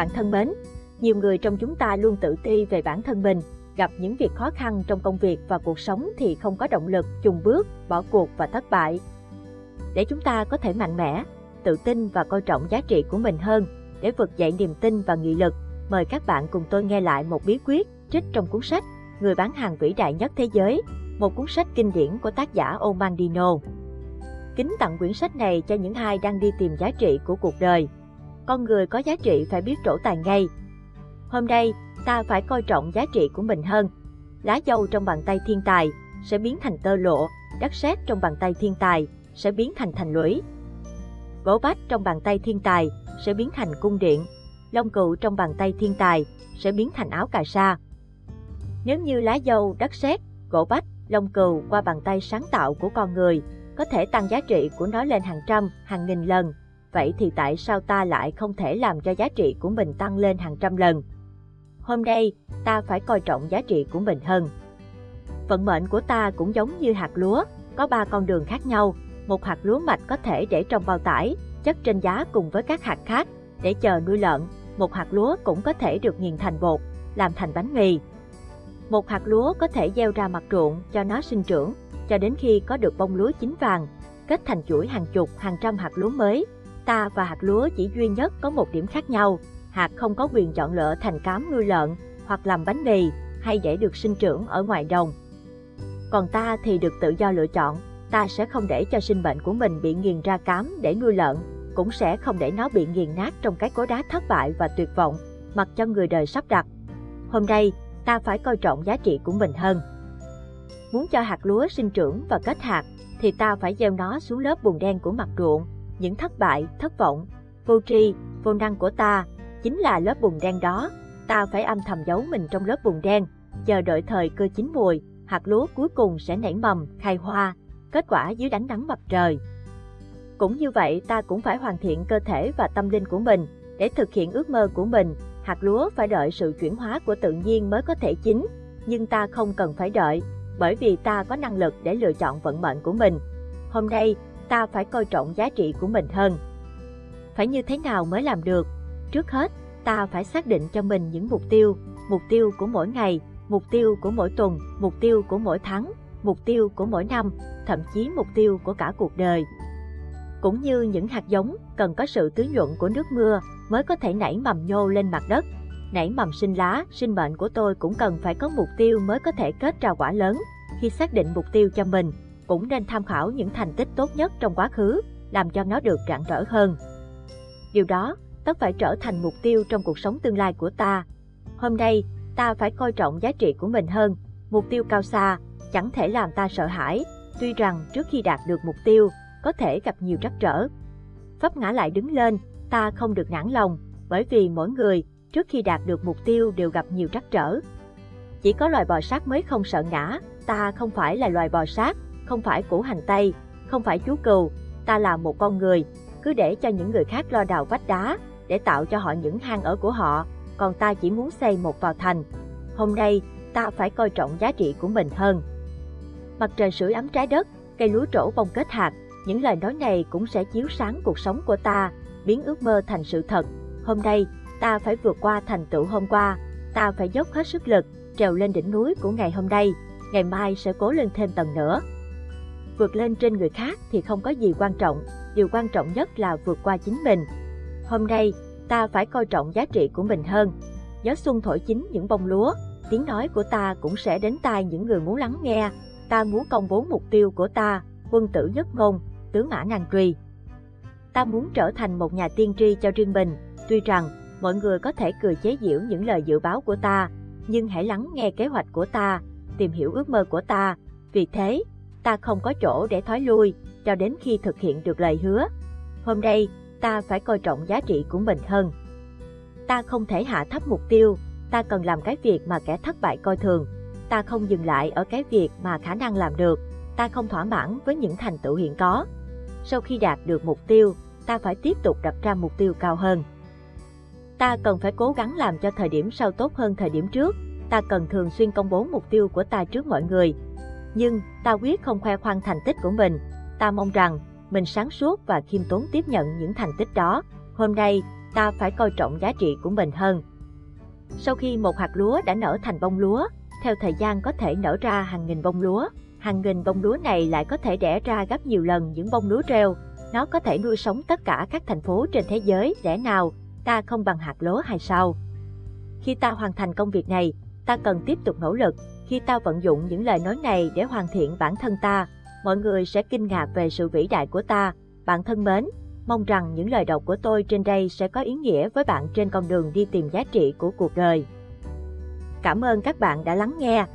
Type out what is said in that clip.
Bạn thân mến, nhiều người trong chúng ta luôn tự ti về bản thân mình, gặp những việc khó khăn trong công việc và cuộc sống thì không có động lực, chùng bước, bỏ cuộc và thất bại. Để chúng ta có thể mạnh mẽ, tự tin và coi trọng giá trị của mình hơn, để vực dậy niềm tin và nghị lực, mời các bạn cùng tôi nghe lại một bí quyết trích trong cuốn sách Người bán hàng vĩ đại nhất thế giới, một cuốn sách kinh điển của tác giả Omandino. Kính tặng quyển sách này cho những ai đang đi tìm giá trị của cuộc đời. Con người có giá trị phải biết trổ tài ngay. Hôm nay, ta phải coi trọng giá trị của mình hơn. Lá dâu trong bàn tay thiên tài sẽ biến thành tơ lộ, đất sét trong bàn tay thiên tài sẽ biến thành thành lũy. Gỗ bách trong bàn tay thiên tài sẽ biến thành cung điện, lông cựu trong bàn tay thiên tài sẽ biến thành áo cà sa. Nếu như lá dâu, đất sét, gỗ bách, lông cừu qua bàn tay sáng tạo của con người có thể tăng giá trị của nó lên hàng trăm, hàng nghìn lần, vậy thì tại sao ta lại không thể làm cho giá trị của mình tăng lên hàng trăm lần? Hôm nay, ta phải coi trọng giá trị của mình hơn. Vận mệnh của ta cũng giống như hạt lúa, có ba con đường khác nhau. Một hạt lúa mạch có thể để trong bao tải, chất trên giá cùng với các hạt khác, để chờ nuôi lợn. Một hạt lúa cũng có thể được nghiền thành bột, làm thành bánh mì. Một hạt lúa có thể gieo ra mặt ruộng cho nó sinh trưởng, cho đến khi có được bông lúa chín vàng, kết thành chuỗi hàng chục, hàng trăm hạt lúa mới. Ta và hạt lúa chỉ duy nhất có một điểm khác nhau, hạt không có quyền chọn lựa thành cám nuôi lợn, hoặc làm bánh mì, hay để được sinh trưởng ở ngoài đồng. Còn ta thì được tự do lựa chọn, ta sẽ không để cho sinh mệnh của mình bị nghiền ra cám để nuôi lợn, cũng sẽ không để nó bị nghiền nát trong cái cối đá thất bại và tuyệt vọng, mặc cho người đời sắp đặt. Hôm nay, ta phải coi trọng giá trị của mình hơn. Muốn cho hạt lúa sinh trưởng và kết hạt, thì ta phải gieo nó xuống lớp bùn đen của mặt ruộng. Những thất bại, thất vọng, vô tri, vô năng của ta chính là lớp bùn đen đó. Ta phải âm thầm giấu mình trong lớp bùn đen, chờ đợi thời cơ chín mùi, hạt lúa cuối cùng sẽ nảy mầm, khai hoa, kết quả dưới đánh nắng mặt trời. Cũng như vậy, ta cũng phải hoàn thiện cơ thể và tâm linh của mình để thực hiện ước mơ của mình. Hạt lúa phải đợi sự chuyển hóa của tự nhiên mới có thể chín, nhưng ta không cần phải đợi, bởi vì ta có năng lực để lựa chọn vận mệnh của mình. Hôm nay, ta phải coi trọng giá trị của mình hơn. Phải như thế nào mới làm được? Trước hết, ta phải xác định cho mình những mục tiêu, mục tiêu của mỗi ngày, mục tiêu của mỗi tuần, mục tiêu của mỗi tháng, mục tiêu của mỗi năm, thậm chí mục tiêu của cả cuộc đời. Cũng như những hạt giống cần có sự tưới nhuận của nước mưa mới có thể nảy mầm nhô lên mặt đất. Nảy mầm sinh lá, sinh mệnh của tôi cũng cần phải có mục tiêu mới có thể kết ra quả lớn. Khi xác định mục tiêu cho mình, cũng nên tham khảo những thành tích tốt nhất trong quá khứ, làm cho nó được rạng rỡ hơn. Điều đó tất phải trở thành mục tiêu trong cuộc sống tương lai của ta. Hôm nay, ta phải coi trọng giá trị của mình hơn. Mục tiêu cao xa, chẳng thể làm ta sợ hãi, tuy rằng trước khi đạt được mục tiêu, có thể gặp nhiều trắc trở. Pháp ngã lại đứng lên, ta không được nản lòng, bởi vì mỗi người, trước khi đạt được mục tiêu đều gặp nhiều trắc trở. Chỉ có loài bò sát mới không sợ ngã, ta không phải là loài bò sát, không phải củ hành tây, không phải chú cừu, ta là một con người, cứ để cho những người khác lo đào vách đá, để tạo cho họ những hang ở của họ, còn ta chỉ muốn xây một vào thành. Hôm nay, ta phải coi trọng giá trị của mình hơn. Mặt trời sưởi ấm trái đất, cây lúa trổ bông kết hạt, những lời nói này cũng sẽ chiếu sáng cuộc sống của ta, biến ước mơ thành sự thật. Hôm nay, ta phải vượt qua thành tựu hôm qua, ta phải dốc hết sức lực, trèo lên đỉnh núi của ngày hôm nay, ngày mai sẽ cố lên thêm tầng nữa. Vượt lên trên người khác thì không có gì quan trọng, điều quan trọng nhất là vượt qua chính mình. Hôm nay, ta phải coi trọng giá trị của mình hơn. Gió xuân thổi chính những bông lúa, tiếng nói của ta cũng sẽ đến tai những người muốn lắng nghe. Ta muốn công bố mục tiêu của ta, quân tử nhất ngôn, tướng mã ngàn truy. Ta muốn trở thành một nhà tiên tri cho riêng mình, tuy rằng mọi người có thể cười chế giễu những lời dự báo của ta, nhưng hãy lắng nghe kế hoạch của ta, tìm hiểu ước mơ của ta. Vì thế, ta không có chỗ để thoái lui, cho đến khi thực hiện được lời hứa. Hôm nay, ta phải coi trọng giá trị của mình hơn. Ta không thể hạ thấp mục tiêu, ta cần làm cái việc mà kẻ thất bại coi thường. Ta không dừng lại ở cái việc mà khả năng làm được, ta không thỏa mãn với những thành tựu hiện có. Sau khi đạt được mục tiêu, ta phải tiếp tục đặt ra mục tiêu cao hơn. Ta cần phải cố gắng làm cho thời điểm sau tốt hơn thời điểm trước, ta cần thường xuyên công bố mục tiêu của ta trước mọi người. Nhưng, ta quyết không khoe khoang thành tích của mình, ta mong rằng mình sáng suốt và khiêm tốn tiếp nhận những thành tích đó. Hôm nay, ta phải coi trọng giá trị của mình hơn. Sau khi một hạt lúa đã nở thành bông lúa, theo thời gian có thể nở ra hàng nghìn bông lúa. Hàng nghìn bông lúa này lại có thể đẻ ra gấp nhiều lần những bông lúa rêu. Nó có thể nuôi sống tất cả các thành phố trên thế giới, lẽ nào ta không bằng hạt lúa hay sao? Khi ta hoàn thành công việc này, ta cần tiếp tục nỗ lực. Khi ta vận dụng những lời nói này để hoàn thiện bản thân ta, mọi người sẽ kinh ngạc về sự vĩ đại của ta. Bạn thân mến, mong rằng những lời đọc của tôi trên đây sẽ có ý nghĩa với bạn trên con đường đi tìm giá trị của cuộc đời. Cảm ơn các bạn đã lắng nghe.